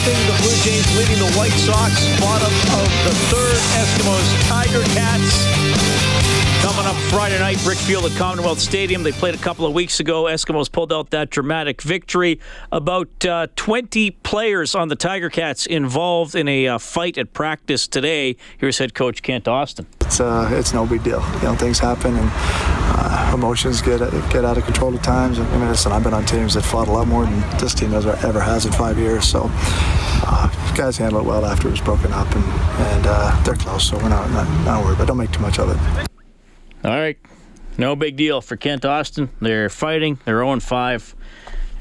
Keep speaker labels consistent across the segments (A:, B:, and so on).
A: Nothing. the Blue Jays leading the White Sox. Bottom of the third. Eskimos Tiger Cats Coming up Friday night, Brickfield at Commonwealth Stadium. They played a couple of weeks ago. Eskimos pulled out that dramatic victory. About uh, 20 players on the Tiger Cats involved in a uh, fight at practice today. Here's head coach Kent Austin.
B: It's uh, it's no big deal. You know, things happen and uh, emotions get get out of control at times. I mean, listen, I've been on teams that fought a lot more than this team ever, ever has in five years. So uh, guys handled it well after it was broken up, and, and uh, they're close, so we're not, not, not worried. But don't make too much of it.
A: All right. No big deal for Kent Austin. They're fighting. They're 0 5.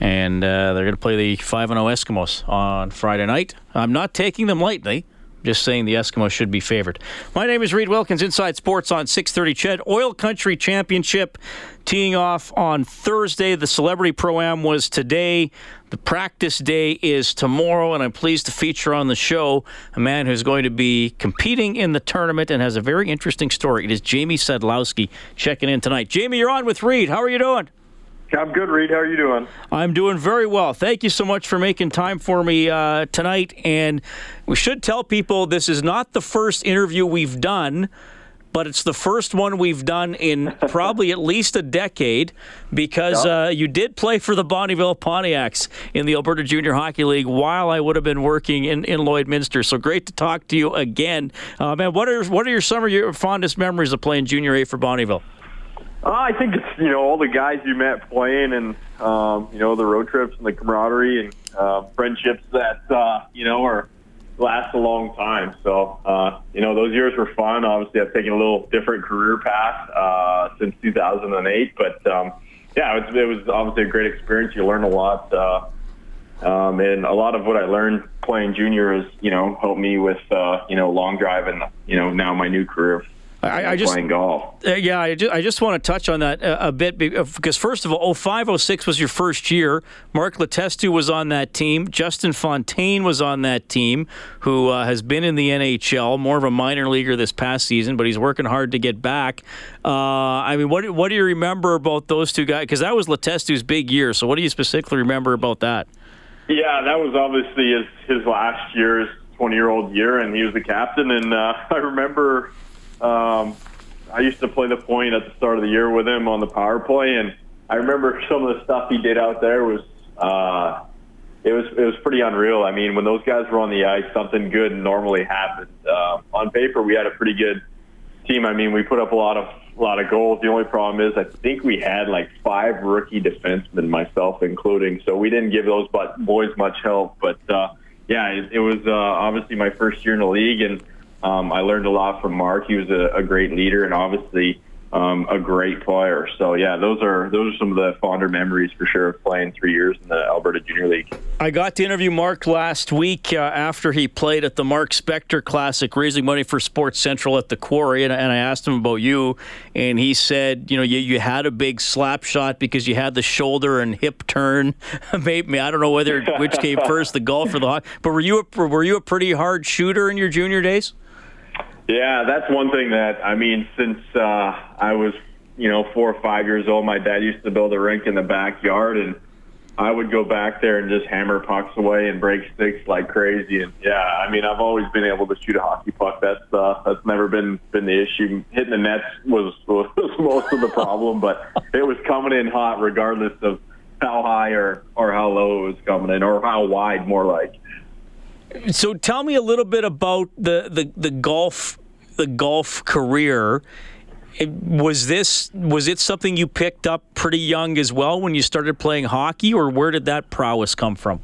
A: And uh, they're going to play the 5 0 Eskimos on Friday night. I'm not taking them lightly. Just saying the Eskimos should be favored. My name is Reed Wilkins, Inside Sports on 630 CHED. Oil Country Championship teeing off on Thursday. The Celebrity Pro Am was today. The practice day is tomorrow, and I'm pleased to feature on the show a man who's going to be competing in the tournament and has a very interesting story. It is Jamie Sadlowski checking in tonight. Jamie, you're on with Reed. How are you doing?
C: I'm good, Reed. How are you doing?
A: I'm doing very well. Thank you so much for making time for me uh, tonight. And we should tell people this is not the first interview we've done, but it's the first one we've done in probably at least a decade because yep. uh, you did play for the Bonnyville Pontiacs in the Alberta Junior Hockey League while I would have been working in, in Lloydminster. So great to talk to you again. Uh, man, what are, what are your some of your fondest memories of playing Junior A for Bonnyville?
C: Uh, I think it's you know all the guys you met playing, and um, you know the road trips and the camaraderie and uh, friendships that uh, you know are last a long time. So uh, you know those years were fun. Obviously, I've taken a little different career path uh, since 2008, but um, yeah, it was, it was obviously a great experience. You learn a lot. Uh, um, and a lot of what I learned playing junior is, you know, helped me with, uh, you know, long drive and, you know, now my new career I, I just playing golf.
A: Uh, yeah, I just, I just want to touch on that a, a, bit because first of all, 0506 was your first year. Mark Letestu was on that team. Justin Fontaine was on that team, who uh, has been in the NHL, more of a minor leaguer this past season, but he's working hard to get back. Uh, I mean, what what do you remember about those two guys? Because that was Letestu's big year. So, what do you specifically remember about that?
C: Yeah, that was obviously his his last year, his 20 year old year, and he was the captain. And uh, I remember um, I used to play the point at the start of the year with him on the power play, and I remember some of the stuff he did out there was uh, it was it was pretty unreal. I mean, when those guys were on the ice, something good normally happened. Uh, on paper, we had a pretty good team. I mean, we put up a lot of a lot of goals. The only problem is, I think we had like five rookie defensemen, myself including. So we didn't give those boys much help. But uh, yeah, it, it was uh, obviously my first year in the league, and um, I learned a lot from Mark. He was a, a great leader and obviously um, a great player. So yeah, those are those are some of the fonder memories for sure of playing three years in the Alberta Junior League.
A: I got to interview Mark last week uh, after he played at the Mark Spector Classic, raising money for Sports Central at the Quarry, and, and I asked him about you, and he said, you know, you, you had a big slap shot because you had the shoulder and hip turn. Maybe I don't know whether which came first, the golf or the hockey, but were you a, were you a pretty hard shooter in your junior days?
C: Yeah, that's one thing that I mean. Since uh, I was, you know, four or five years old, my dad used to build a rink in the backyard, and I would go back there and just hammer pucks away and break sticks like crazy. And yeah, I mean, I've always been able to shoot a hockey puck. That's uh, that's never been been the issue. Hitting the nets was was most of the problem, but it was coming in hot regardless of how high or or how low it was coming in, or how wide, more like.
A: So tell me a little bit about the the, the golf the golf career. It, was this was it something you picked up pretty young as well when you started playing hockey, or where did that prowess come from?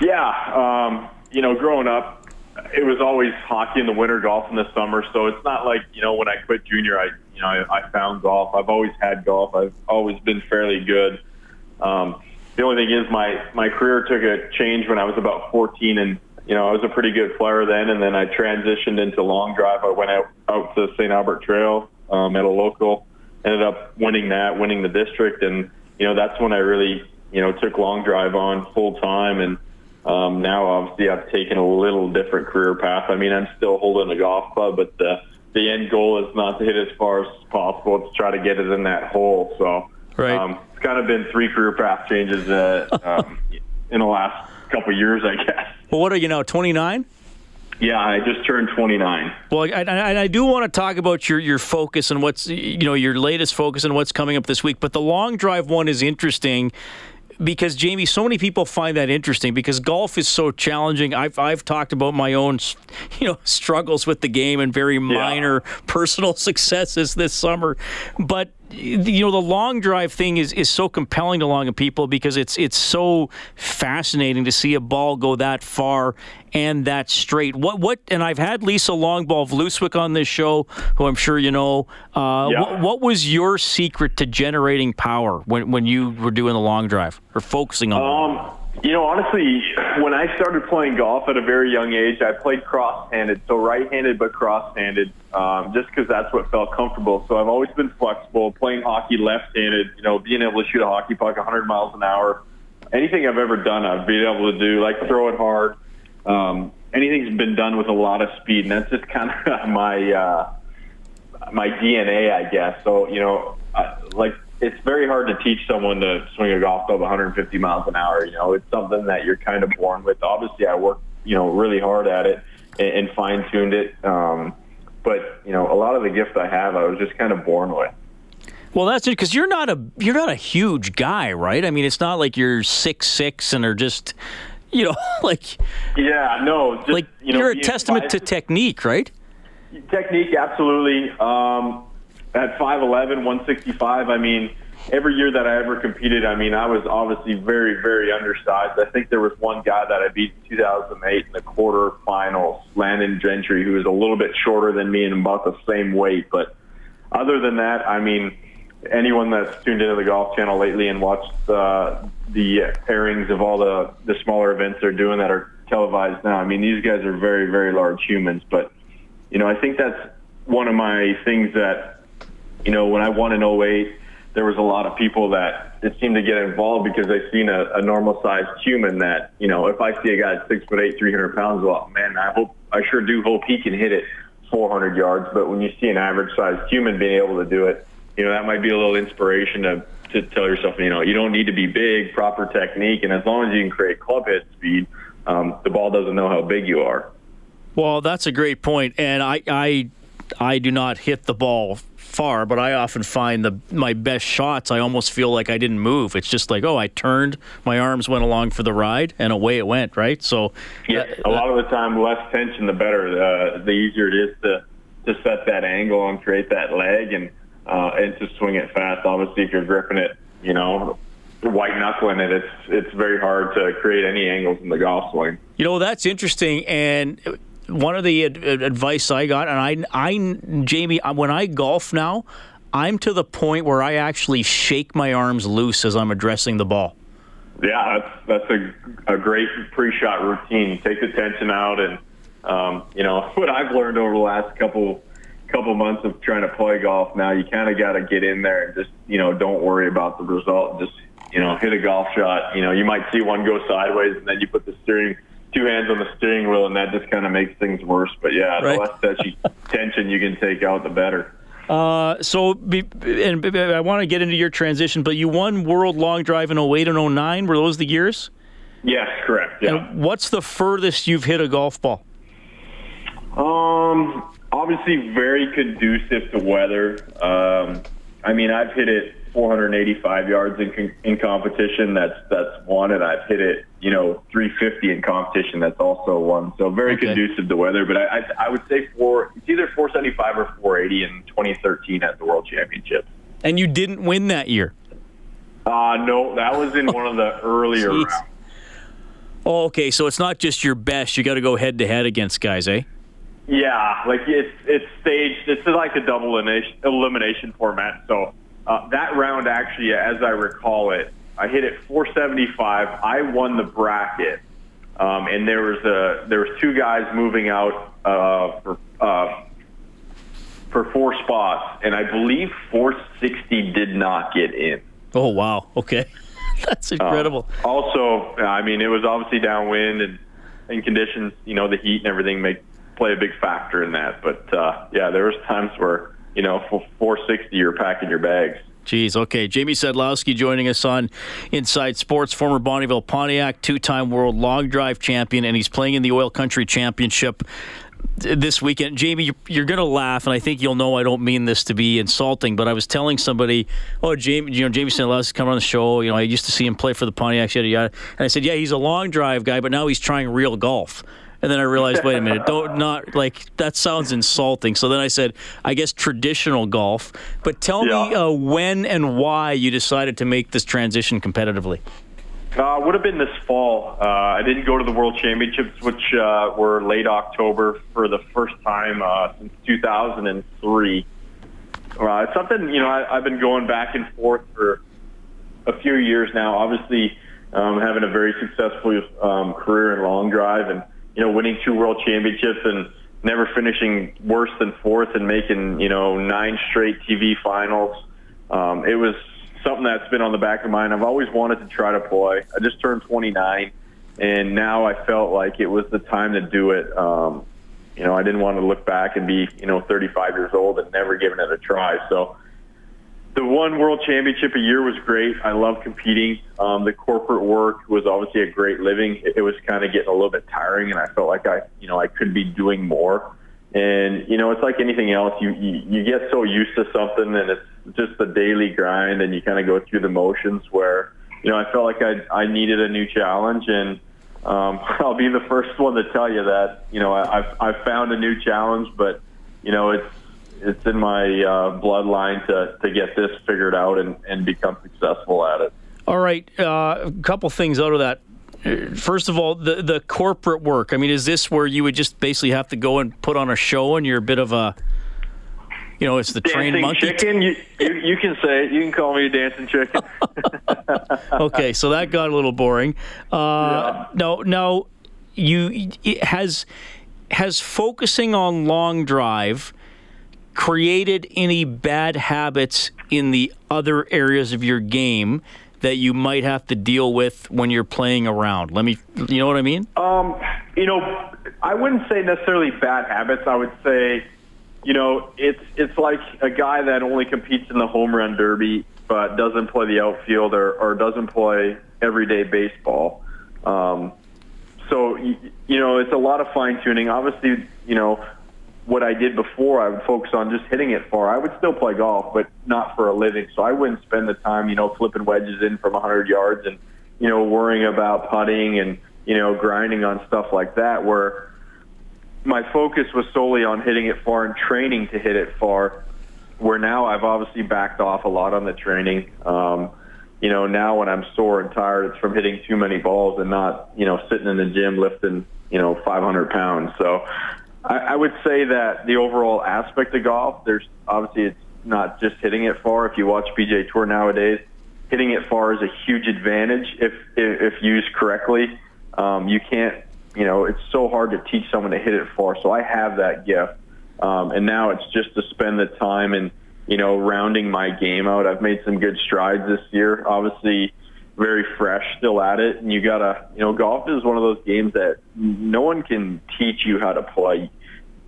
C: Yeah, um, you know, growing up, it was always hockey in the winter, golf in the summer. So it's not like you know when I quit junior, I you know I, I found golf. I've always had golf. I've always been fairly good. Um, the only thing is my my career took a change when I was about 14, and you know I was a pretty good player then, and then I transitioned into long drive. I went out out to St. Albert Trail um, at a local, ended up winning that, winning the district, and you know that's when I really you know took long drive on full time and um, now, obviously, I've taken a little different career path. I mean, I'm still holding a golf club, but the the end goal is not to hit as far as possible. It's to try to get it in that hole. So,
A: right.
C: um, it's kind of been three career path changes uh, um, in the last couple years, I guess.
A: Well, what are you now? 29.
C: Yeah, I just turned 29.
A: Well, I, I, I, do want to talk about your, your focus and what's you know your latest focus and what's coming up this week. But the long drive one is interesting because Jamie, so many people find that interesting because golf is so challenging. I've I've talked about my own, you know, struggles with the game and very minor yeah. personal successes this summer, but you know the long drive thing is, is so compelling to a lot of people because it's it's so fascinating to see a ball go that far and that straight. What what and I've had Lisa Longball of Vlooswyk on this show, who I'm sure you know. Uh, yeah. what, what, was your secret to generating power when when you were doing the long drive or focusing on?
C: Um, you know, honestly, when I started playing golf at a very young age, I played cross-handed, so right-handed but cross-handed, um, just because that's what felt comfortable. So I've always been flexible. Playing hockey left-handed, you know, being able to shoot a hockey puck 100 miles an hour. Anything I've ever done, I've been able to do. Like throw it hard. Um, anything's been done with a lot of speed, and that's just kind of my uh, my DNA, I guess. So you know, uh, like it's very hard to teach someone to swing a golf club 150 miles an hour. You know, it's something that you're kind of born with. Obviously, I worked, you know, really hard at it and, and fine tuned it. Um, but you know, a lot of the gifts I have, I was just kind of born with.
A: Well, that's it because you're not a you're not a huge guy, right? I mean, it's not like you're six six and are just, you know, like.
C: Yeah, no. Just,
A: like
C: you know,
A: you're a testament to technique, right?
C: Technique, absolutely. Um, at 5'11", 165, I mean, every year that I ever competed, I mean, I was obviously very, very undersized. I think there was one guy that I beat in 2008 in the quarterfinals, Landon Gentry, who was a little bit shorter than me and about the same weight. But other than that, I mean, anyone that's tuned into the Golf Channel lately and watched uh, the airings of all the, the smaller events they're doing that are televised now, I mean, these guys are very, very large humans. But, you know, I think that's one of my things that you know, when I won in 08, there was a lot of people that it seemed to get involved because they seen a, a normal sized human that, you know, if I see a guy six foot eight, 300 pounds, well, man, I hope, I sure do hope he can hit it 400 yards. But when you see an average sized human being able to do it, you know, that might be a little inspiration to, to tell yourself, you know, you don't need to be big, proper technique. And as long as you can create clubhead speed, um, the ball doesn't know how big you are.
A: Well, that's a great point, and I, I, I do not hit the ball far, but I often find the my best shots. I almost feel like I didn't move. It's just like, oh, I turned, my arms went along for the ride, and away it went. Right. So
C: yeah, uh, a lot of the time, less tension, the better. Uh, the easier it is to to set that angle and create that leg, and uh, and to swing it fast. Obviously, if you're gripping it, you know, white knuckling it, it's it's very hard to create any angles in the golf swing.
A: You know, that's interesting, and one of the ad- advice I got, and I, I, Jamie, when I golf now, I'm to the point where I actually shake my arms loose as I'm addressing the ball.
C: Yeah, that's that's a, a great pre-shot routine. take the tension out, and um, you know what I've learned over the last couple couple months of trying to play golf. Now you kind of got to get in there and just you know don't worry about the result. Just you know hit a golf shot. You know you might see one go sideways, and then you put the steering two hands on the steering wheel, and that just kind of makes things worse. But yeah, the less touchy tension you can take out, the better.
A: Uh, so, be, and I want to get into your transition, but you won World Long Drive in 08 and 09. Were those the years?
C: Yes, correct. Yeah.
A: And what's the furthest you've hit a golf ball?
C: Um, obviously very conducive to weather. Um, I mean, I've hit it 485 yards in in competition. That's that's one, and I've hit it, you know, 350 in competition. That's also one. So very
A: Okay.
C: conducive to weather. But I, I I would say four. It's either 475 or 480 in 2013 at the World Championships.
A: And you didn't win that year.
C: Uh no, that was in one of the earlier
A: Jeez.
C: rounds.
A: Oh, okay. So it's not just your best. You got to go head to head against guys, eh?
C: Yeah, like it's it's staged. It's like a double elimination, format. So uh, that round, actually, as I recall it, I hit it 475. I won the bracket, um, and there was a there was two guys moving out uh, for uh, for four spots, and I believe 460 did not get in.
A: Oh, wow. Okay. That's incredible.
C: Also, I mean, it was obviously downwind and, and conditions. You know, the heat and everything make play a big factor in that. But uh, yeah, there was times where you know, for 460, you're packing your bags.
A: Jeez. Okay. Jamie Sadlowski joining us on Inside Sports, former Bonnyville Pontiac, two time world long drive champion, and he's playing in the Oil Country Championship this weekend. Jamie, you're, going to laugh, and I think you'll know I don't mean this to be insulting, but I was telling somebody, oh, Jamie, you know, Jamie Sadlowski coming on the show. You know, I used to see him play for the Pontiacs, yada, yada. And I said, yeah, he's a long drive guy, but now he's trying real golf. And then I realized, wait a minute, don't not like that sounds insulting. So then I said, I guess traditional golf. But tell me uh, when and why you decided to make this transition competitively.
C: Uh, would have been this fall. Uh, I didn't go to the World Championships, which uh, were late October for the first time uh, since 2003. Uh, it's something you know I, I've been going back and forth for a few years now. Obviously, um, having a very successful um, career in long drive, and you know winning two World Championships and never finishing worse than fourth and making you know nine straight TV finals. Um, it was something that's been on the back of my mind. I've always wanted to try to play. I just turned 29, and now I felt like it was the time to do it. Um, you know, I didn't want to look back and be, you know, 35 years old and never given it a try. So the one world championship a year was great. I love competing. Um, the corporate work was obviously a great living. It, it was kind of getting a little bit tiring, and I felt like I, you know, I could be doing more. And you know, it's like anything else. You you, you get so used to something, and it's just the daily grind, and you kind of go through the motions. Where you know, I felt like I I needed a new challenge, and um, I'll be the first one to tell you that you know I, I've I've found a new challenge, but you know it's it's in my uh, bloodline to to get this figured out and and become successful at it.
A: All right, uh, a couple things out of that. First of all, the the corporate work. I mean, is this where you would just basically have to go and put on a show, and you're a bit of a, you know, it's the trained
C: Dancing
A: monkey.
C: chicken, you, you you can say it. You can call me a dancing chicken.
A: okay, so that got a little boring. Uh, No, no, you it has has focusing on long drive created any bad habits in the other areas of your game that you might have to deal with when you're playing around. Let me, you know what I mean?
C: Um, you know, I wouldn't say necessarily bad habits. I would say, you know, it's it's like a guy that only competes in the home run derby but doesn't play the outfield or, or doesn't play everyday baseball. Um, so you, you know, it's a lot of fine tuning. Obviously, you know, what I did before, I would focus on just hitting it far. I would still play golf, but not for a living. So I wouldn't spend the time, you know, flipping wedges in from 100 yards and, you know, worrying about putting and, you know, grinding on stuff like that where my focus was solely on hitting it far and training to hit it far. Where now I've obviously backed off a lot on the training. Um, you know, now when I'm sore and tired, it's from hitting too many balls and not, you know, sitting in the gym lifting, you know, 500 pounds. So I, I would say that the overall aspect of golf, there's obviously it's not just hitting it far. If you watch PGA Tour nowadays, hitting it far is a huge advantage if if, if used correctly. Um, you can't, you know, it's so hard to teach someone to hit it far. So I have that gift, um, and now it's just to spend the time and you know rounding my game out. I've made some good strides this year. Obviously, very fresh still at it, and you gotta, you know, golf is one of those games that no one can teach you how to play.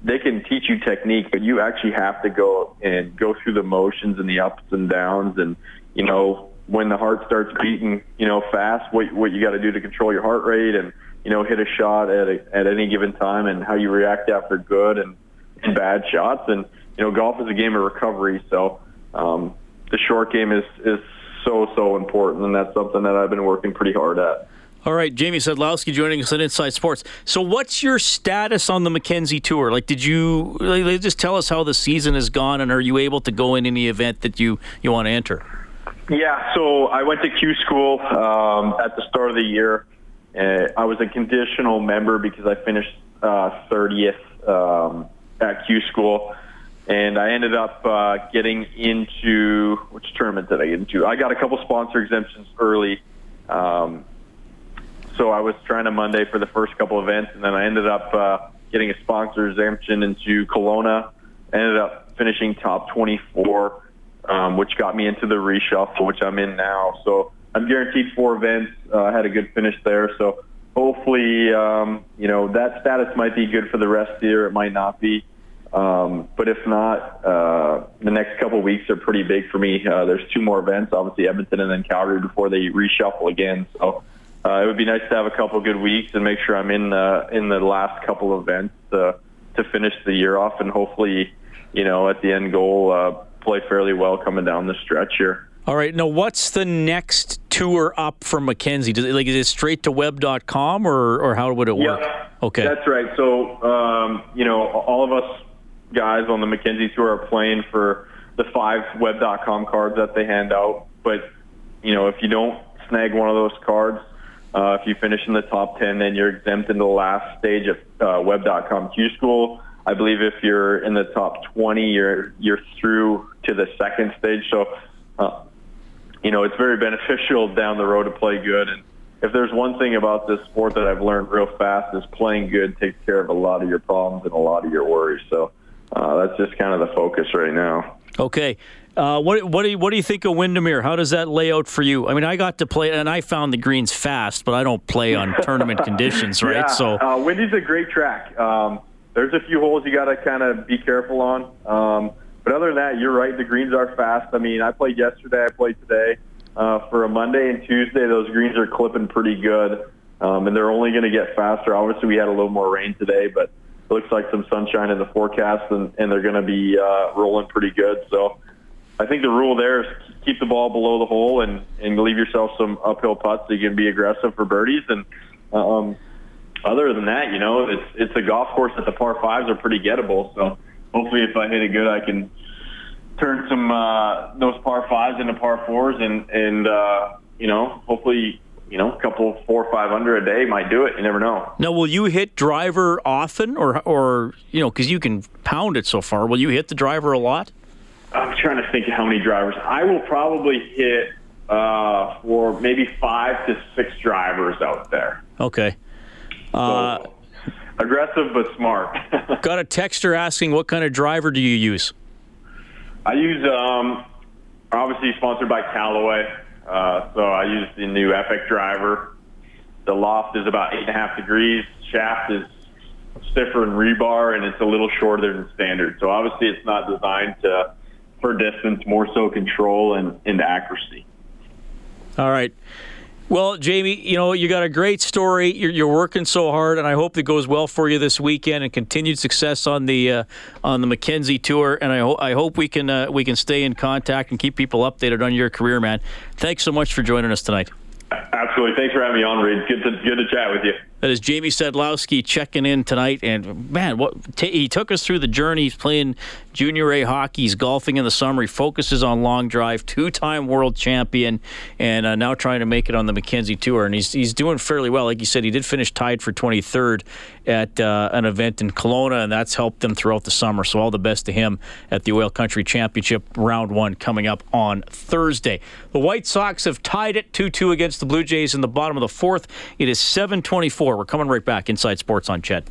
C: They can teach you technique, but you actually have to go and go through the motions and the ups and downs, and you know when the heart starts beating, you know, fast, what what you got to do to control your heart rate, and you know, hit a shot at a, at any given time, and how you react after good and, and bad shots, and you know, golf is a game of recovery, so. Um, the short game is is so so important, and that's something that I've been working pretty hard at.
A: All right, Jamie Sadlowski joining us on Inside Sports. So, what's your status on the Mackenzie Tour? Like, did you like, just tell us how the season has gone, and are you able to go in any event that you you want to enter?
C: Yeah, so I went to Q school um, at the start of the year. Uh, I was a conditional member because I finished uh, 30th um, at Q school, and I ended up uh, getting into which tournament did I get into? I got a couple sponsor exemptions early. Um, so I was trying to Monday for the first couple events, and then I ended up uh, getting a sponsor exemption into Kelowna. Ended up finishing top 24, um, which got me into the reshuffle, which I'm in now. So I'm guaranteed four events. Uh, had a good finish there, so hopefully, um, you know, that status might be good for the rest of the year. It might not be. Um, but if not, uh, the next couple of weeks are pretty big for me. Uh, there's two more events, obviously Edmonton and then Calgary before they reshuffle again. So uh, it would be nice to have a couple good weeks and make sure I'm in uh, in the last couple of events to to finish the year off and hopefully, you know, at the end goal, uh, play fairly well coming down the stretch here.
A: All right. Now, what's the next tour up for Mackenzie? Does it, like is it straight to web.com or or how would it work?
C: Yeah,
A: okay.
C: That's right. So, um, you know, all of us guys on the Mackenzie tour are playing for the five web.com cards that they hand out. But, you know, if you don't snag one of those cards, uh, if you finish in the top 10, then you're exempt in the last stage of uh, web.com Q School. I believe if you're in the top 20, you're you're through to the second stage. So, uh, you know, it's very beneficial down the road to play good. And if there's one thing about this sport that I've learned real fast is playing good takes care of a lot of your problems and a lot of your worries. So uh, that's just kind of the focus right now.
A: Okay. Uh, what what do you, what do you think of Windermere? How does that lay out for you? I mean, I got to play and I found the greens fast, but I don't play on tournament conditions, right?
C: Yeah,
A: So
C: uh, Windy's a great track. Um, there's a few holes you got to kind of be careful on, um, but other than that, you're right. The greens are fast. I mean, I played yesterday. I played today. Uh, for a Monday and Tuesday, those greens are clipping pretty good, um, and they're only going to get faster. Obviously, we had a little more rain today, but looks like some sunshine in the forecast, and, and they're going to be uh, rolling pretty good. So I think the rule there is keep the ball below the hole and, and leave yourself some uphill putts so you can be aggressive for birdies. And um, other than that, you know, it's it's a golf course that the par fives are pretty gettable. So hopefully, if I hit it good, I can turn some uh, those par fives into par fours, and and uh, you know, hopefully, you know, a couple four or five under a day might do it. You never know.
A: now, will you hit driver often, or or you know, because you can pound it so far? Will you hit the driver a lot?
C: I'm trying to think of how many drivers. I will probably hit uh, for maybe five to six drivers out there.
A: Okay. Uh,
C: So, aggressive but smart.
A: got a texter asking what kind of driver do you use?
C: I use um, obviously sponsored by Callaway, uh, so I use the new Epic driver. The loft is about eight and a half degrees. Shaft is stiffer in rebar, and it's a little shorter than standard. So obviously, it's not designed to for distance, more so control and, and accuracy.
A: All right. Well, Jamie, you know, you got a great story. You're, you're working so hard, and I hope it goes well for you this weekend and continued success on the uh, on the Mackenzie tour. And I, ho- I hope we can uh, we can stay in contact and keep people updated on your career, man. Thanks so much for joining us tonight.
C: Absolutely. Thanks for having me on, Reed. Good to good to chat with you.
A: That is Jamie Sadlowski checking in tonight, and man, what t- he took us through the journey. He's playing Junior A hockey. He's golfing in the summer. He focuses on long drive. Two-time world champion, and uh, now trying to make it on the Mackenzie Tour. And he's he's doing fairly well. Like you said, he did finish tied for 23rd at uh, an event in Kelowna, and that's helped him throughout the summer. So all the best to him at the Oil Country Championship Round One coming up on Thursday. The White Sox have tied it 2-2 against the Blue Jays in the bottom of the fourth. It is 7:24. We're coming right back inside Sports on
D: CHED.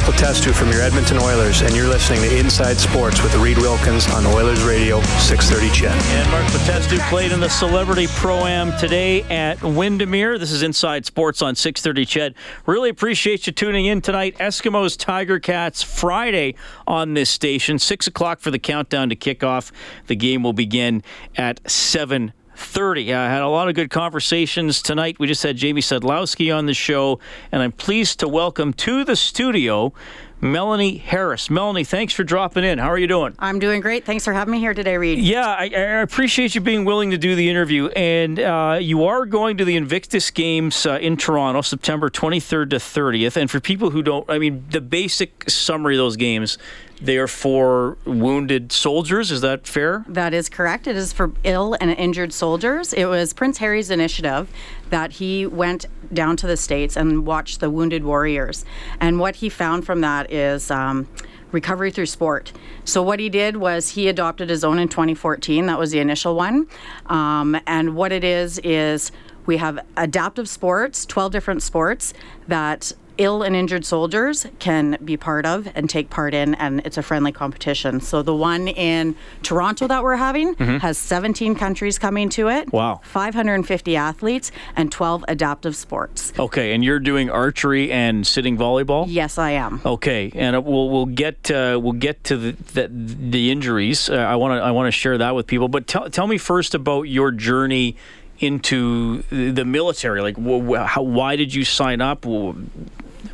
D: Mark Letestu from your Edmonton Oilers, and you're listening to Inside Sports with Reed Wilkins on Oilers Radio 630 CHED.
A: And Mark Letestu played in the Celebrity Pro Am today at Windermere. This is Inside Sports on 630 Ched. Really appreciate you tuning in tonight. Eskimos Tiger Cats Friday on this station. 6 o'clock for the countdown to kick off. The game will begin at 7 30. I had a lot of good conversations tonight. We just had Jamie Sadlowski on the show, and I'm pleased to welcome to the studio Melanie Harris. Melanie, thanks for dropping in. How are you doing?
E: I'm doing great. Thanks for having me here today, Reed.
A: Yeah, I, I appreciate you being willing to do the interview. And uh, you are going to the Invictus Games uh, in Toronto, September 23rd to 30th. And for people who don't, I mean, the basic summary of those games they are for wounded soldiers. Is that fair?
E: That is correct. It is for ill and injured soldiers. It was Prince Harry's initiative that he went down to the States and watched the wounded warriors. And what he found from that is. Um, recovery through sport. So what he did was he adopted his own in 2014. That was the initial one. Um, and what it is is we have adaptive sports, 12 different sports that ill and injured soldiers can be part of and take part in, and it's a friendly competition. So the one in Toronto that we're having mm-hmm. has 17 countries coming to it.
A: Wow.
E: 550 athletes and 12 adaptive sports.
A: Okay, and you're doing archery and sitting volleyball.
E: Yes, I am.
A: Okay, and we'll we'll get uh, we'll get to the the, the injuries. Uh, I want to I want to share that with people, but tell tell me first about your journey into the military? Like, wh- how, why did you sign up?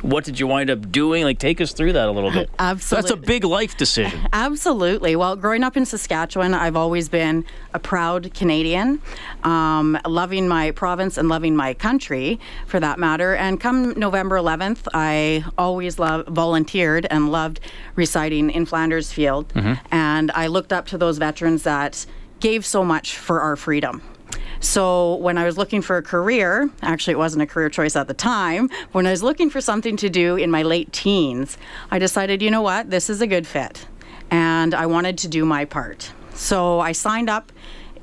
A: What did you wind up doing? Like, take us through that a little bit.
E: Absolutely.
A: That's a big life decision.
E: Absolutely. Well, growing up in Saskatchewan, I've always been a proud Canadian, um, loving my province and loving my country for that matter. And come November 11th, I always loved, volunteered and loved reciting in Flanders Field. Mm-hmm. And I looked up to those veterans that gave so much for our freedom. So when I was looking for a career, actually it wasn't a career choice at the time, when I was looking for something to do in my late teens, I decided, you know what, this is a good fit. And I wanted to do my part. So I signed up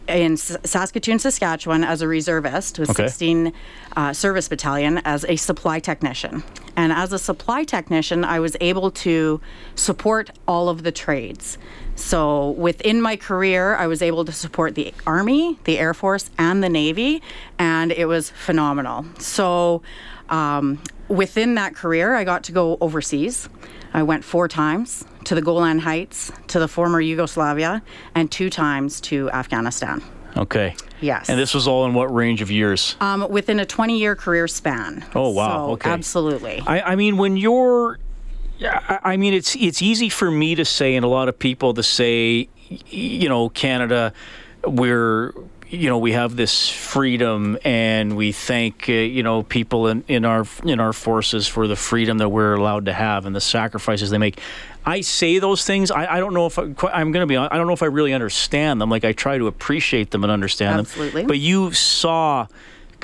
E: in Saskatoon, Saskatchewan, as a reservist with okay. 16 uh, Service Battalion as a supply technician. And as a supply technician, I was able to support all of the trades. So within my career, I was able to support the Army, the Air Force, and the Navy, and it was phenomenal. So um, within that career, I got to go overseas. I went four times to the Golan Heights, to the former Yugoslavia, and two times to Afghanistan.
A: Okay.
E: Yes.
A: And this was all in what range of years?
E: Um, within a 20 year career span.
A: Oh, wow.
E: So,
A: okay.
E: Absolutely.
A: I, I mean, when you're yeah, I mean it's it's easy for me to say, and a lot of people to say, you know, Canada, we're you know we have this freedom and we thank uh, you know people in, in our in our forces for the freedom that we're allowed to have and the sacrifices they make. I say those things i, I don't know if I, am going to be i don't know if i really understand them. Like i try to appreciate them and understand
E: Absolutely.
A: them but you saw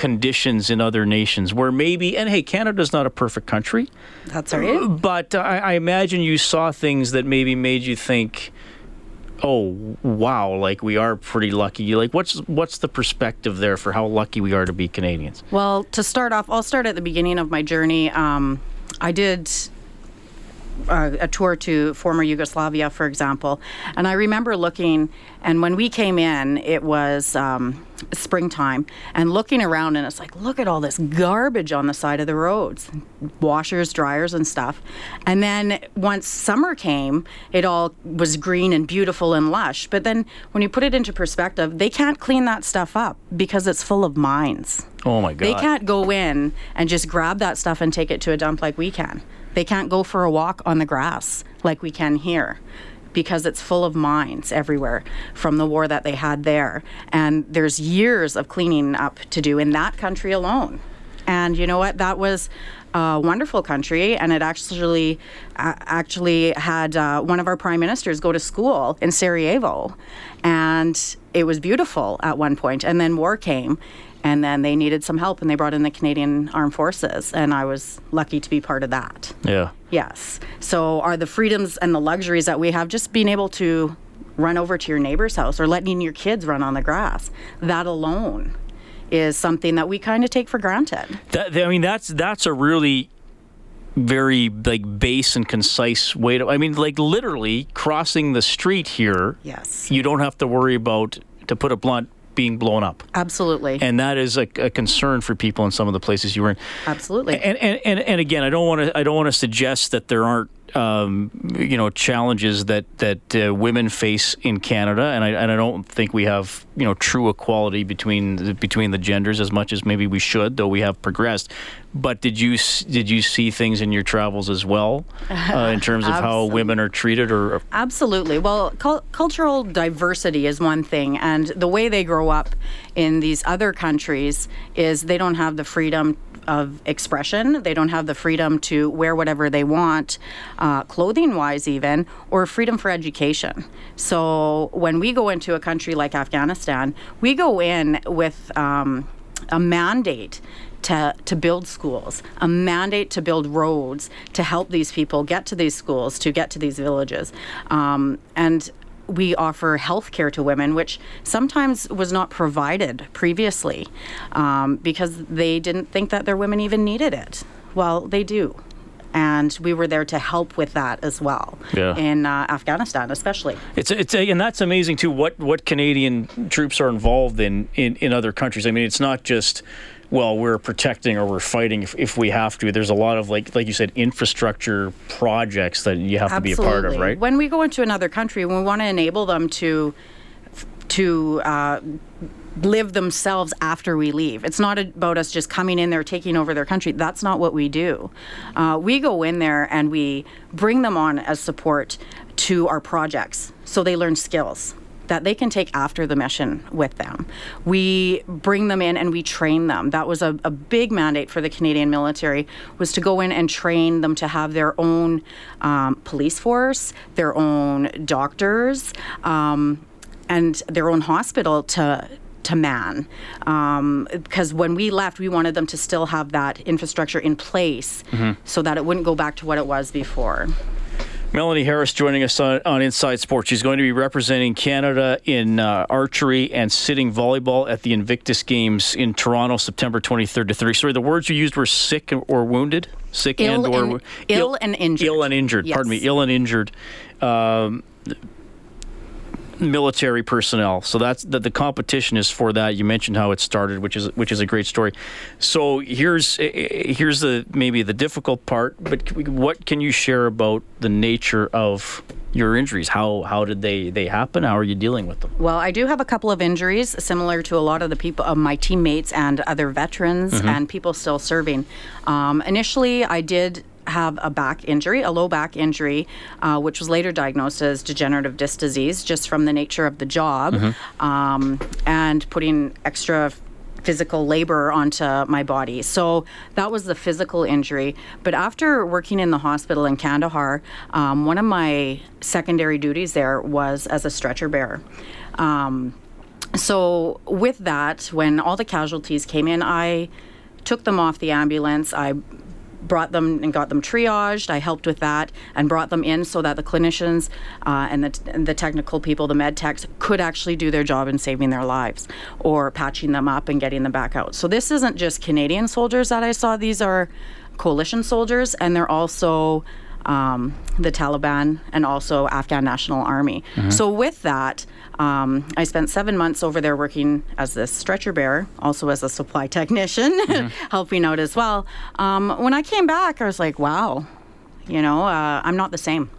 A: conditions in other nations where maybe, and hey, Canada's not a perfect country.
E: That's right.
A: But I, I imagine you saw things that maybe made you think, oh wow like we are pretty lucky like what's what's the perspective there for how lucky we are to be canadians
E: well to start off i'll start at the beginning of my journey um, i did uh, a tour to former Yugoslavia, for example. And I remember looking, and when we came in, it was um, springtime, and looking around, and it's like, look at all this garbage on the side of the roads washers, dryers, and stuff. And then once summer came, it all was green and beautiful and lush. But then when you put it into perspective, they can't clean that stuff up because it's full of mines.
A: Oh my God.
E: They can't go in and just grab that stuff and take it to a dump like we can. They can't go for a walk on the grass like we can here because it's full of mines everywhere from the war that they had there. And there's years of cleaning up to do in that country alone. And you know what? That was a wonderful country, and it actually actually had uh, one of our prime ministers go to school in Sarajevo, and it was beautiful at one point. And then war came, and then they needed some help and they brought in the Canadian Armed Forces and I was lucky to be part of that.
A: Yeah.
E: Yes. So are the freedoms and the luxuries that we have just being able to run over to your neighbor's house or letting your kids run on the grass. That alone is something that we kind of take for granted.
A: That, I mean that's that's a really very like base and concise way to I mean like literally crossing the street here.
E: Yes.
A: You don't have to worry about to put a blunt being blown up.
E: Absolutely.
A: And that is a, a, concern for people in some of the places you were in.
E: Absolutely.
A: And and, and, and again, I don't want to I don't want to suggest that there aren't um, you know challenges that that uh, women face in Canada, and I and I don't think we have you know true equality between the, between the genders as much as maybe we should, though we have progressed. But did you did you see things in your travels as well uh, in terms of how women are treated or?
E: Absolutely. Well cul- cultural diversity is one thing and the way they grow up in these other countries is they don't have the freedom of expression. They don't have the freedom to wear whatever they want, uh, clothing wise, even, or freedom for education. So when we go into a country like Afghanistan, we go in with um, a mandate to, to build schools, a mandate to build roads to help these people get to these schools, to get to these villages. Um, and we offer health care to women, which sometimes was not provided previously um, because they didn't think that their women even needed it. Well, they do. And we were there to help with that as well
A: Yeah.
E: in uh, Afghanistan, especially.
A: It's it's a, and that's amazing too. What what Canadian troops are involved in, in in other countries. I mean, it's not just well we're protecting or we're fighting if, if we have to. There's a lot of like like you said infrastructure projects that you have to be a part of, right?
E: When we go into another country, we want to enable them to to uh, live themselves after we leave. It's not about us just coming in there taking over their country. That's not what we do. Uh, we go in there and we bring them on as support to our projects, so they learn skills that they can take after the mission with them. We bring them in and we train them. That was a, a, big mandate for the Canadian military was to go in and train them to have their own um, police force, their own doctors, um, and their own hospital to to man um, because when we left we wanted them to still have that infrastructure in place mm-hmm. so that it wouldn't go back to what it was before
A: Melanie Harris joining us on, on, Inside Sports. She's going to be representing Canada in uh, archery and sitting volleyball at the Invictus Games in Toronto, September 23rd to 30. Sorry, the words you used were sick or wounded? Sick
E: Ill
A: and
E: or
A: and,
E: Ill, Ill, and injured.
A: Ill and injured.
E: Yes.
A: Pardon me. Ill and injured. Um, military personnel. So that's that the competition is for that. You mentioned how it started, which is which is a great story. So here's here's the maybe the difficult part, but what can you share about the nature of your injuries? How how did they they happen? How are you dealing with them?
E: Well, I do have a couple of injuries similar to a lot of the people of my teammates and other veterans mm-hmm. and people still serving. Um, initially, I did have a back injury, a low back injury, uh, which was later diagnosed as degenerative disc disease, just from the nature of the job mm-hmm. um, and putting extra physical labor onto my body. So that was the physical injury. But after working in the hospital in Kandahar, um, one of my secondary duties there was as a stretcher bearer. Um, so with that, when all the casualties came in, I took them off the ambulance. I brought them and got them triaged. I helped with that and brought them in so that the clinicians uh, and, the, and the technical people, the med techs, could actually do their job in saving their lives or patching them up and getting them back out. So this isn't just Canadian soldiers that I saw. These are coalition soldiers, and they're also um, the Taliban and also Afghan National Army. Mm-hmm. So with that, um, I spent seven months over there working as a stretcher bearer, also as a supply technician, mm-hmm. helping out as well. Um, when I came back, I was like, wow, you know, uh, I'm not the same.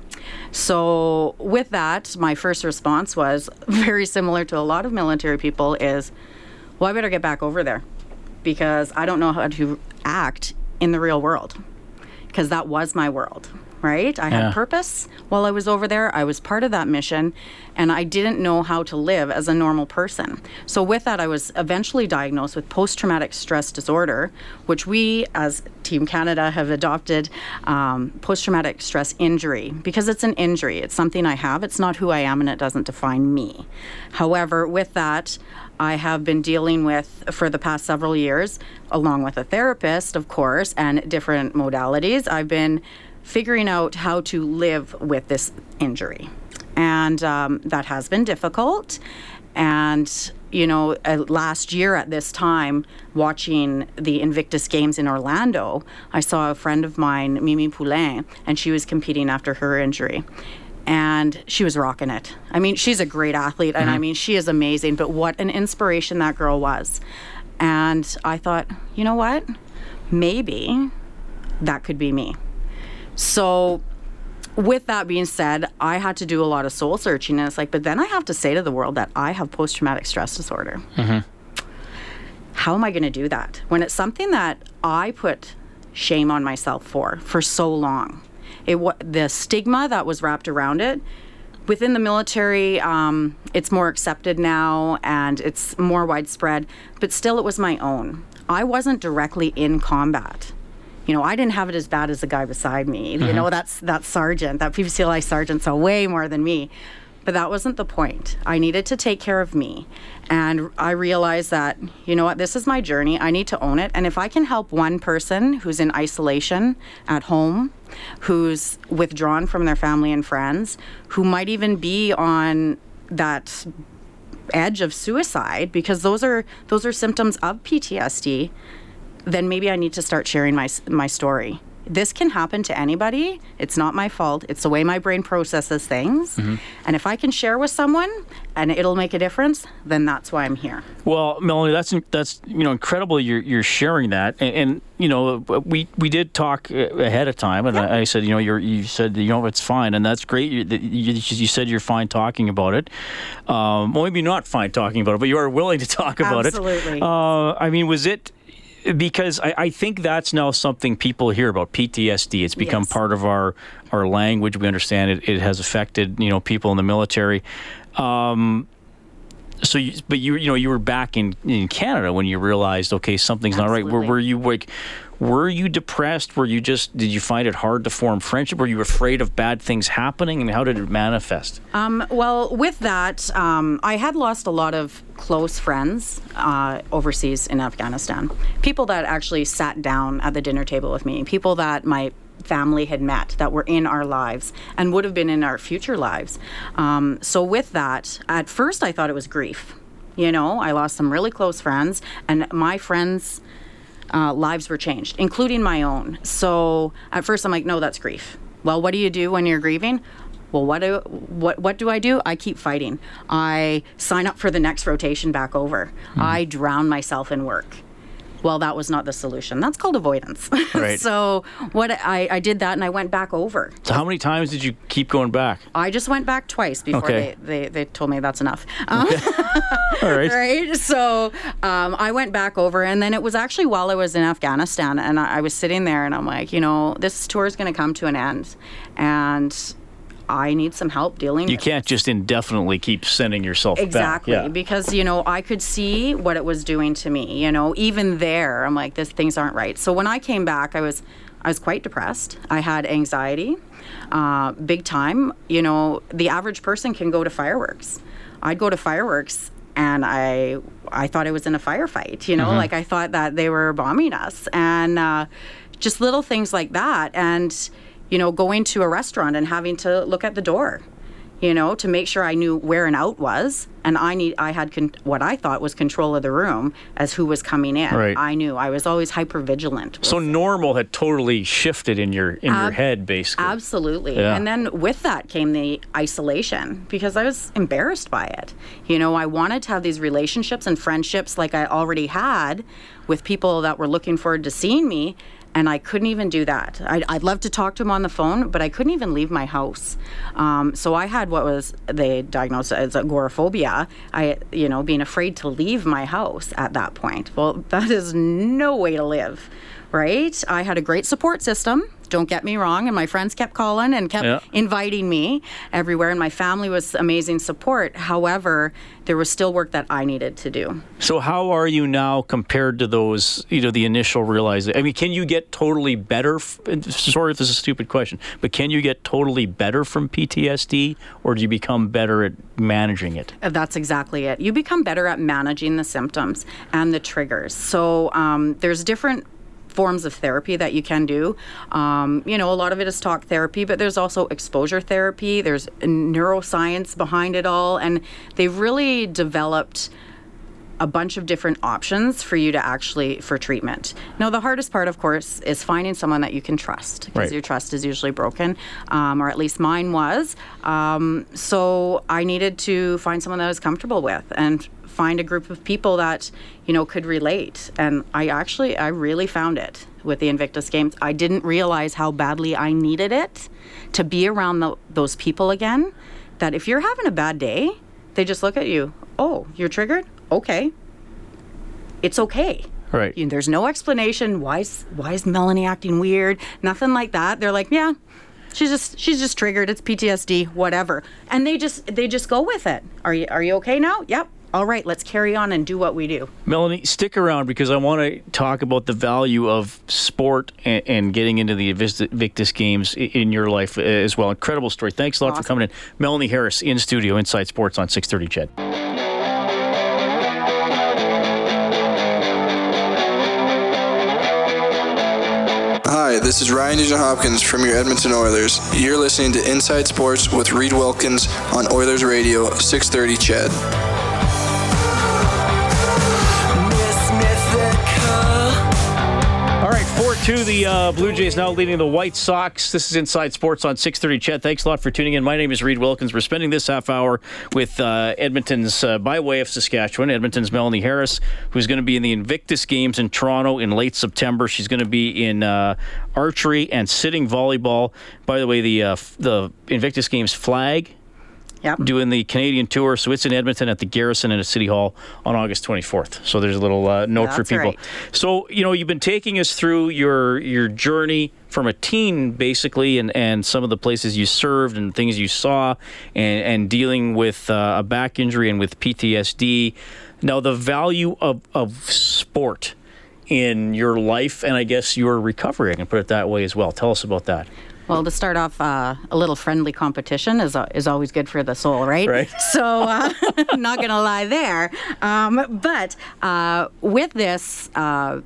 E: So with that, my first response was very similar to a lot of military people is, well, I better get back over there because I don't know how to act in the real world because that was my world right? I had purpose while I was over there. I was part of that mission, and I didn't know how to live as a normal person. So, with that, I was eventually diagnosed with post traumatic stress disorder, which we as Team Canada have adopted um, post traumatic stress injury because it's an injury. It's something I have, it's not who I am, and it doesn't define me. However, with that, I have been dealing with for the past several years, along with a therapist, of course, and different modalities. I've been figuring out how to live with this injury. And um, that has been difficult. And, you know, uh, last year at this time, watching the Invictus Games in Orlando, I saw a friend of mine, Mimi Poulin, and she was competing after her injury. And she was rocking it. I mean, she's a great athlete, and mm-hmm. I mean, she is amazing, but what an inspiration that girl was. And I thought, you know what? Maybe that could be me. So with that being said, I had to do a lot of soul searching, and it's like, but then I have to say to the world that I have post traumatic stress disorder. How am I going to do that when it's something that I put shame on myself for for so long? It the stigma that was wrapped around it. Within the military, um, it's more accepted now and it's more widespread, but still, it was my own. I wasn't directly in combat you know, I didn't have it as bad as the guy beside me. You know, mm-hmm. that's that sergeant, that PCLI sergeant saw way more than me. But that wasn't the point. I needed to take care of me. And I realized that, you know what, this is my journey. I need to own it. And if I can help one person who's in isolation at home, who's withdrawn from their family and friends, who might even be on that edge of suicide because those are those are symptoms of PTSD then maybe I need to start sharing my my story. This can happen to anybody. It's not my fault. It's the way my brain processes things. And if I can share with someone and it'll make a difference, then that's why I'm here.
A: Well, Melanie, that's that's you know incredible. You're you're sharing that, and, and you know we we did talk uh, ahead of time, and I, I said you know you're you said you know it's fine, and that's great. You, you, you said you're fine talking about it. Um, well, maybe not fine talking about it, but you are willing to talk about
E: Absolutely.
A: it. Absolutely. Uh, I mean, was it? Because I, I think that's now something people hear about PTSD. It's become
E: Yes.
A: part of our our language. We understand it. It has affected you know people in the military. Um, so, you, but you you know you were back in, in Canada when you realized okay something's not right. Were, were you like were you depressed? Were you just did you find it hard to form friendship? Were you afraid of bad things happening? I And how did it manifest?
E: Um, well, with that, um, I had lost a lot of close friends uh, overseas in Afghanistan. People that actually sat down at the dinner table with me, people that my family had met that were in our lives and would have been in our future lives. Um, so, with that, at first I thought it was grief. You know, I lost some really close friends, and my friends' uh, lives were changed, including my own. So at first I'm like, no, that's grief. Well, what do you do when you're grieving? Well, what do what what do I do? I keep fighting. I sign up for the next rotation back over. I drown myself in work. Well, that was not the solution. That's called avoidance.
A: Right.
E: so what I, I did that and I went back over.
A: So how many times did you keep going back?
E: I just went back twice before
A: Okay.
E: they, they, they told me that's enough. Um,
A: All right.
E: right? So um, I went back over, and then it was actually while I was in Afghanistan, and I, I was sitting there, and I'm like, you know, this tour is going to come to an end, and I need some help dealing. With You
A: can't just indefinitely keep sending yourself
E: Exactly,
A: back. Yeah.
E: because you know I could see what it was doing to me. You know, even there, I'm like, this things aren't right. So when I came back, I was, I was quite depressed. I had anxiety, uh, big time. You know, the average person can go to fireworks. I'd go to fireworks, and I, I thought I was in a firefight. You know,
A: Mm-hmm.
E: like I thought that they were bombing us, and uh, just little things like that. And you know, going to a restaurant and having to look at the door you know, to make sure I knew where an out was, and I need I had con- what I thought was control of the room as who was coming in.
A: Right.
E: I knew I was always hyper vigilant.
A: So normal had totally shifted in your in your head, basically.
E: Absolutely.
A: Yeah.
E: And then with that came the isolation because I was embarrassed by it. You know, I wanted to have these relationships and friendships like I already had with people that were looking forward to seeing me. And I couldn't even do that. I'd, I'd love to talk to them on the phone, but I couldn't even leave my house. Um, so I had what was they diagnosed as agoraphobia. I, you know, being afraid to leave my house at that point. Well, that is no way to live right? I had a great support system. Don't get me wrong, and my friends kept calling and kept
A: Yeah.
E: inviting me everywhere, and my family was amazing support. However, there was still work that I needed to do.
A: So how are you now compared to those, you know, the initial realization? I mean, can you get totally better? f- Sorry if this is a stupid question, but can you get totally better from PTSD, or do you become better at managing it?
E: Uh, That's exactly it. You become better at managing the symptoms and the triggers. So um, there's different forms of therapy that you can do. Um, you know, a lot of it is talk therapy, but there's also exposure therapy. There's neuroscience behind it all, and they've really developed a bunch of different options for you to actually for treatment. Now, the hardest part, of course, is finding someone that you can trust because
A: Right.
E: your trust is usually broken, um, or at least mine was. Um, so I needed to find someone that I was comfortable with and find a group of people that you know could relate. And I actually, I really found it with the Invictus Games. I didn't realize how badly I needed it to be around tho- those people again. That if you're having a bad day, they just look at you. Oh, you're triggered. Okay. It's okay.
A: Right.
E: You- There's no explanation. Why is why is Melanie acting weird? Nothing like that. They're like, yeah, she's just she's just triggered. It's PTSD, whatever. And they just they just go with it. Are you are you okay now? Yep. All right, let's carry on and do what we do.
A: Melanie, stick around because I want to talk about the value of sport and, and getting into the Invictus Victus games in your life uh, as well. Incredible story. Thanks a lot for coming in. Melanie Harris in studio, Inside Sports on 630 CHED.
F: Hi, this is Ryan Nugent Hopkins from your Edmonton Oilers. You're listening to Inside Sports with Reed Wilkins on Oilers Radio 630 CHED.
A: 4 2, the uh, Blue Jays now leading the White Sox. This is Inside Sports on 630 CHED. Thanks a lot for tuning in. My name is Reed Wilkins. We're spending this half hour with uh, Edmonton's, uh, by way of Saskatchewan, Edmonton's Melanie Harris, who's going to be in the Invictus Games in Toronto in late September. She's going to be in uh, archery and sitting volleyball. By the way, the, uh, the Invictus Games flag
E: Yep.
A: doing the Canadian tour. So it's in Edmonton at the Garrison and at City Hall on August 24th. So there's a little uh, note for people.
E: right.
A: So you know you've been taking us through your your journey from a teen basically, and, and some of the places you served and things you saw, and and dealing with uh, a back injury and with PTSD. Now the value of of sport in your life and I guess your recovery. I can put it that way as well. Tell us about that.
E: Well, to start off, uh, a little friendly competition is uh, is always good for the soul, right?
A: Right.
E: So, uh, not gonna lie there. Um, but uh, with this. Uh,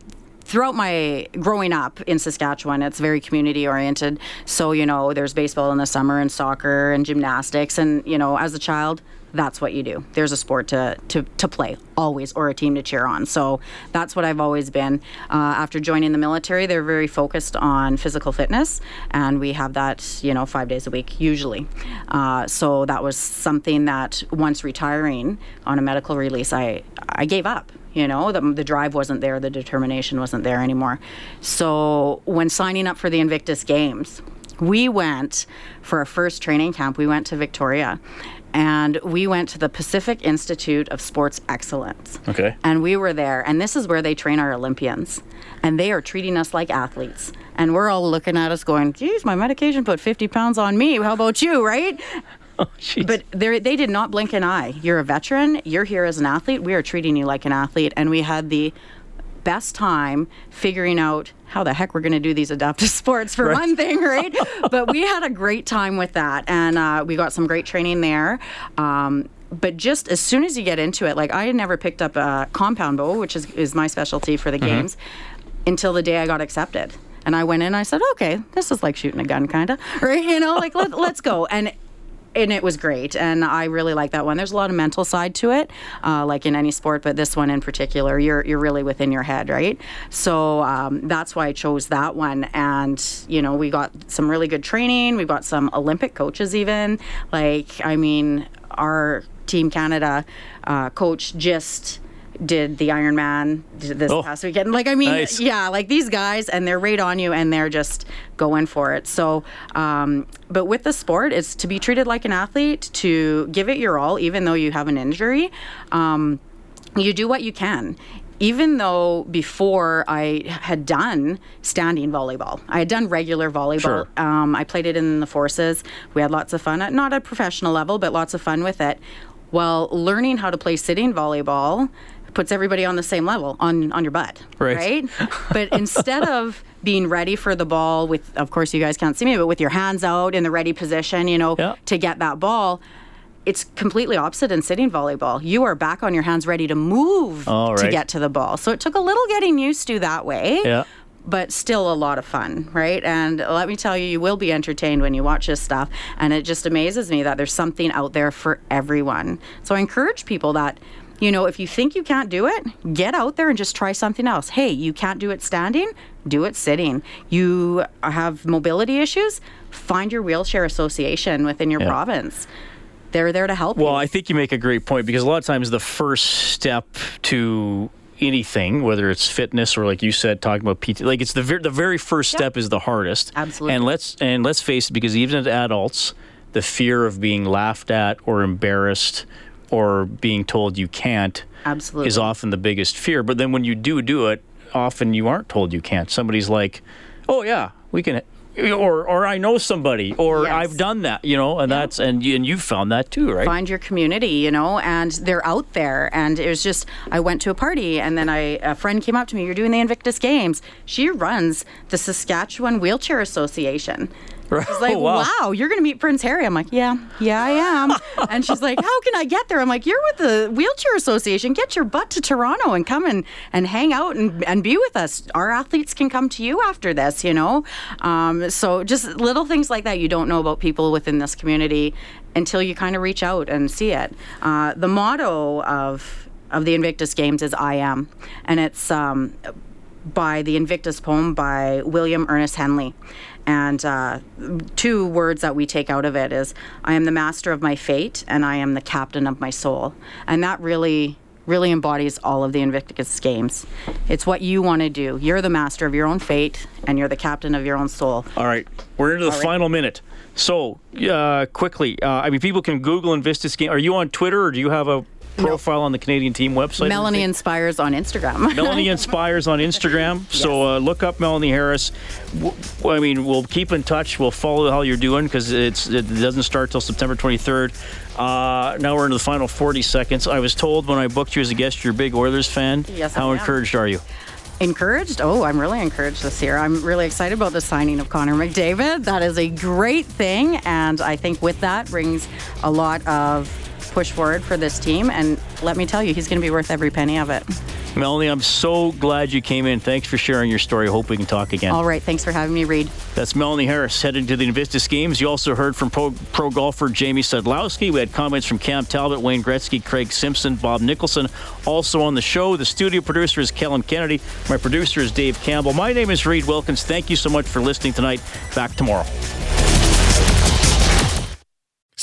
E: Throughout my growing up in Saskatchewan, it's very community oriented. So, you know, there's baseball in the summer and soccer and gymnastics. And, you know, as a child, that's what you do. There's a sport to, to, to play always or a team to cheer on. So that's what I've always been. Uh, after joining the military, they're very focused on physical fitness, and we have that, you know, five days a week usually. Uh, so that was something that once retiring on a medical release, I I gave up. You know, the, the drive wasn't there, the determination wasn't there anymore. So when signing up for the Invictus Games, we went for our first training camp. We went to Victoria, and we went to the Pacific Institute of Sports Excellence.
A: Okay.
E: And we were there, and this is where they train our Olympians. And they are treating us like athletes. And we're all looking at us going, geez, my medication put 50 pounds on me. How about you, right?
A: Oh, jeez.
E: But they did not blink an eye. You're a veteran. You're here as an athlete. We are treating you like an athlete. And we had the best time figuring out how the heck we're going to do these adaptive sports for
A: Right.
E: one thing, right? but we had a great time with that, and uh, we got some great training there. Um, but just as soon as you get into it, like I had never picked up a compound bow, which is, is my specialty for the games, until the day I got accepted. And I went in, I said, okay, this is like shooting a gun, kind of, right? You know, like let, let's go. And and it was great and i really like that one. There's a lot of mental side to it uh, like in any sport but this one in particular you're you're really within your head right? So um, that's why i chose that one and you know we got some really good training We've got some olympic coaches even. Like i mean our team canada uh, coach just did the Ironman this
A: Oh,
E: past weekend. Like, I mean,
A: nice.
E: yeah, like these guys, and they're right on you, and they're just going for it. So, um, but with the sport, it's to be treated like an athlete, to give it your all, even though you have an injury. Um, you do what you can. Even though before I had done standing volleyball, I had done regular volleyball.
A: Sure.
E: Um, I played it in the forces. We had lots of fun, at not at a professional level, but lots of fun with it. Well, learning how to play sitting volleyball puts everybody on the same level on on your butt,
A: Right.
E: but instead of being ready for the ball with, of course, you guys can't see me, but with your hands out in the ready position, you know,
A: Yeah.
E: to get that ball. It's completely opposite in sitting volleyball. You are back on your hands, ready to move to get to the ball. So it took a little getting used to that way
A: yeah.
E: but still a lot of fun, right? And let me tell you, you will be entertained when you watch this stuff. And it just amazes me that there's something out there for everyone. So I encourage people that You know, if you think you can't do it, get out there and just try something else. Hey, you can't do it standing, do it sitting. You have mobility issues, find your wheelchair association within your
A: Yeah.
E: province. They're there to help
A: Well,
E: you.
A: I think you make a great point because a lot of times the first step to anything, whether it's fitness or like you said, talking about PT, like it's the ver- the very first
E: Yeah.
A: step is the hardest.
E: Absolutely.
A: And let's and let's face it, because even as adults, the fear of being laughed at or embarrassed or being told you can't
E: Absolutely.
A: is often the biggest fear. But then when you do do it, often you aren't told you can't. Somebody's like, "Oh yeah, we can." Or, or I know somebody, or
E: Yes.
A: I've done that, you know, and that's and you, and you found that too, right?
E: find your community, you know, and they're out there. And it was just, I went to a party and then I, a friend came up to me, You're doing the Invictus Games. She runs the Saskatchewan Wheelchair Association. She's like,
A: Oh, wow.
E: wow. you're going to meet Prince Harry. I'm like, yeah, yeah, I am. and she's like, how can I get there? I'm like, you're with the Wheelchair Association. Get your butt to Toronto and come and, and hang out and, and be with us. Our athletes can come to you after this, you know? Um, so just little things like that you don't know about people within this community until you kind of reach out and see it. Uh, the motto of, of the Invictus Games is I am. And it's um, by the Invictus poem by William Ernest Henley. And uh, two words that we take out of it is I am the master of my fate and I am the captain of my soul. And that really, really embodies all of the Invictus Games. It's what you want to do. You're the master of your own fate and you're the captain of your own soul.
A: All right, we're into the
E: All right.
A: final minute. So, uh, quickly, uh, I mean, people can Google Invictus Game. Are you on Twitter or do you have a profile on the Canadian team website?
E: Melanie? Inspires on Instagram.
A: Melanie Inspires on Instagram. So uh, look up Melanie Harris. I mean, we'll keep in touch. We'll follow how you're doing because it's it doesn't start till September 23rd. Uh, now we're into the final 40 seconds. I was told when I booked you as a guest, you're a big Oilers fan.
E: Yes, I
A: How encouraged are you?
E: Encouraged? Oh, I'm really encouraged this year. I'm really excited about the signing of Connor McDavid. That is a great thing. And I think with that brings a lot of push forward for this team. And let me tell you, he's going to be worth every penny of it.
A: Melanie, I'm so glad you came in. Thanks for sharing your story. Hope we can talk again.
E: All right. Thanks for having me, Reed.
A: That's Melanie Harris heading to the Invictus Games. You also heard from pro, pro golfer Jamie Sadlowski. We had comments from Cam Talbot, Wayne Gretzky, Craig Simpson, Bob Nicholson. Also on the show, the studio producer is Kellen Kennedy. My producer is Dave Campbell. My name is Reed Wilkins. Thank you so much for listening tonight. Back tomorrow.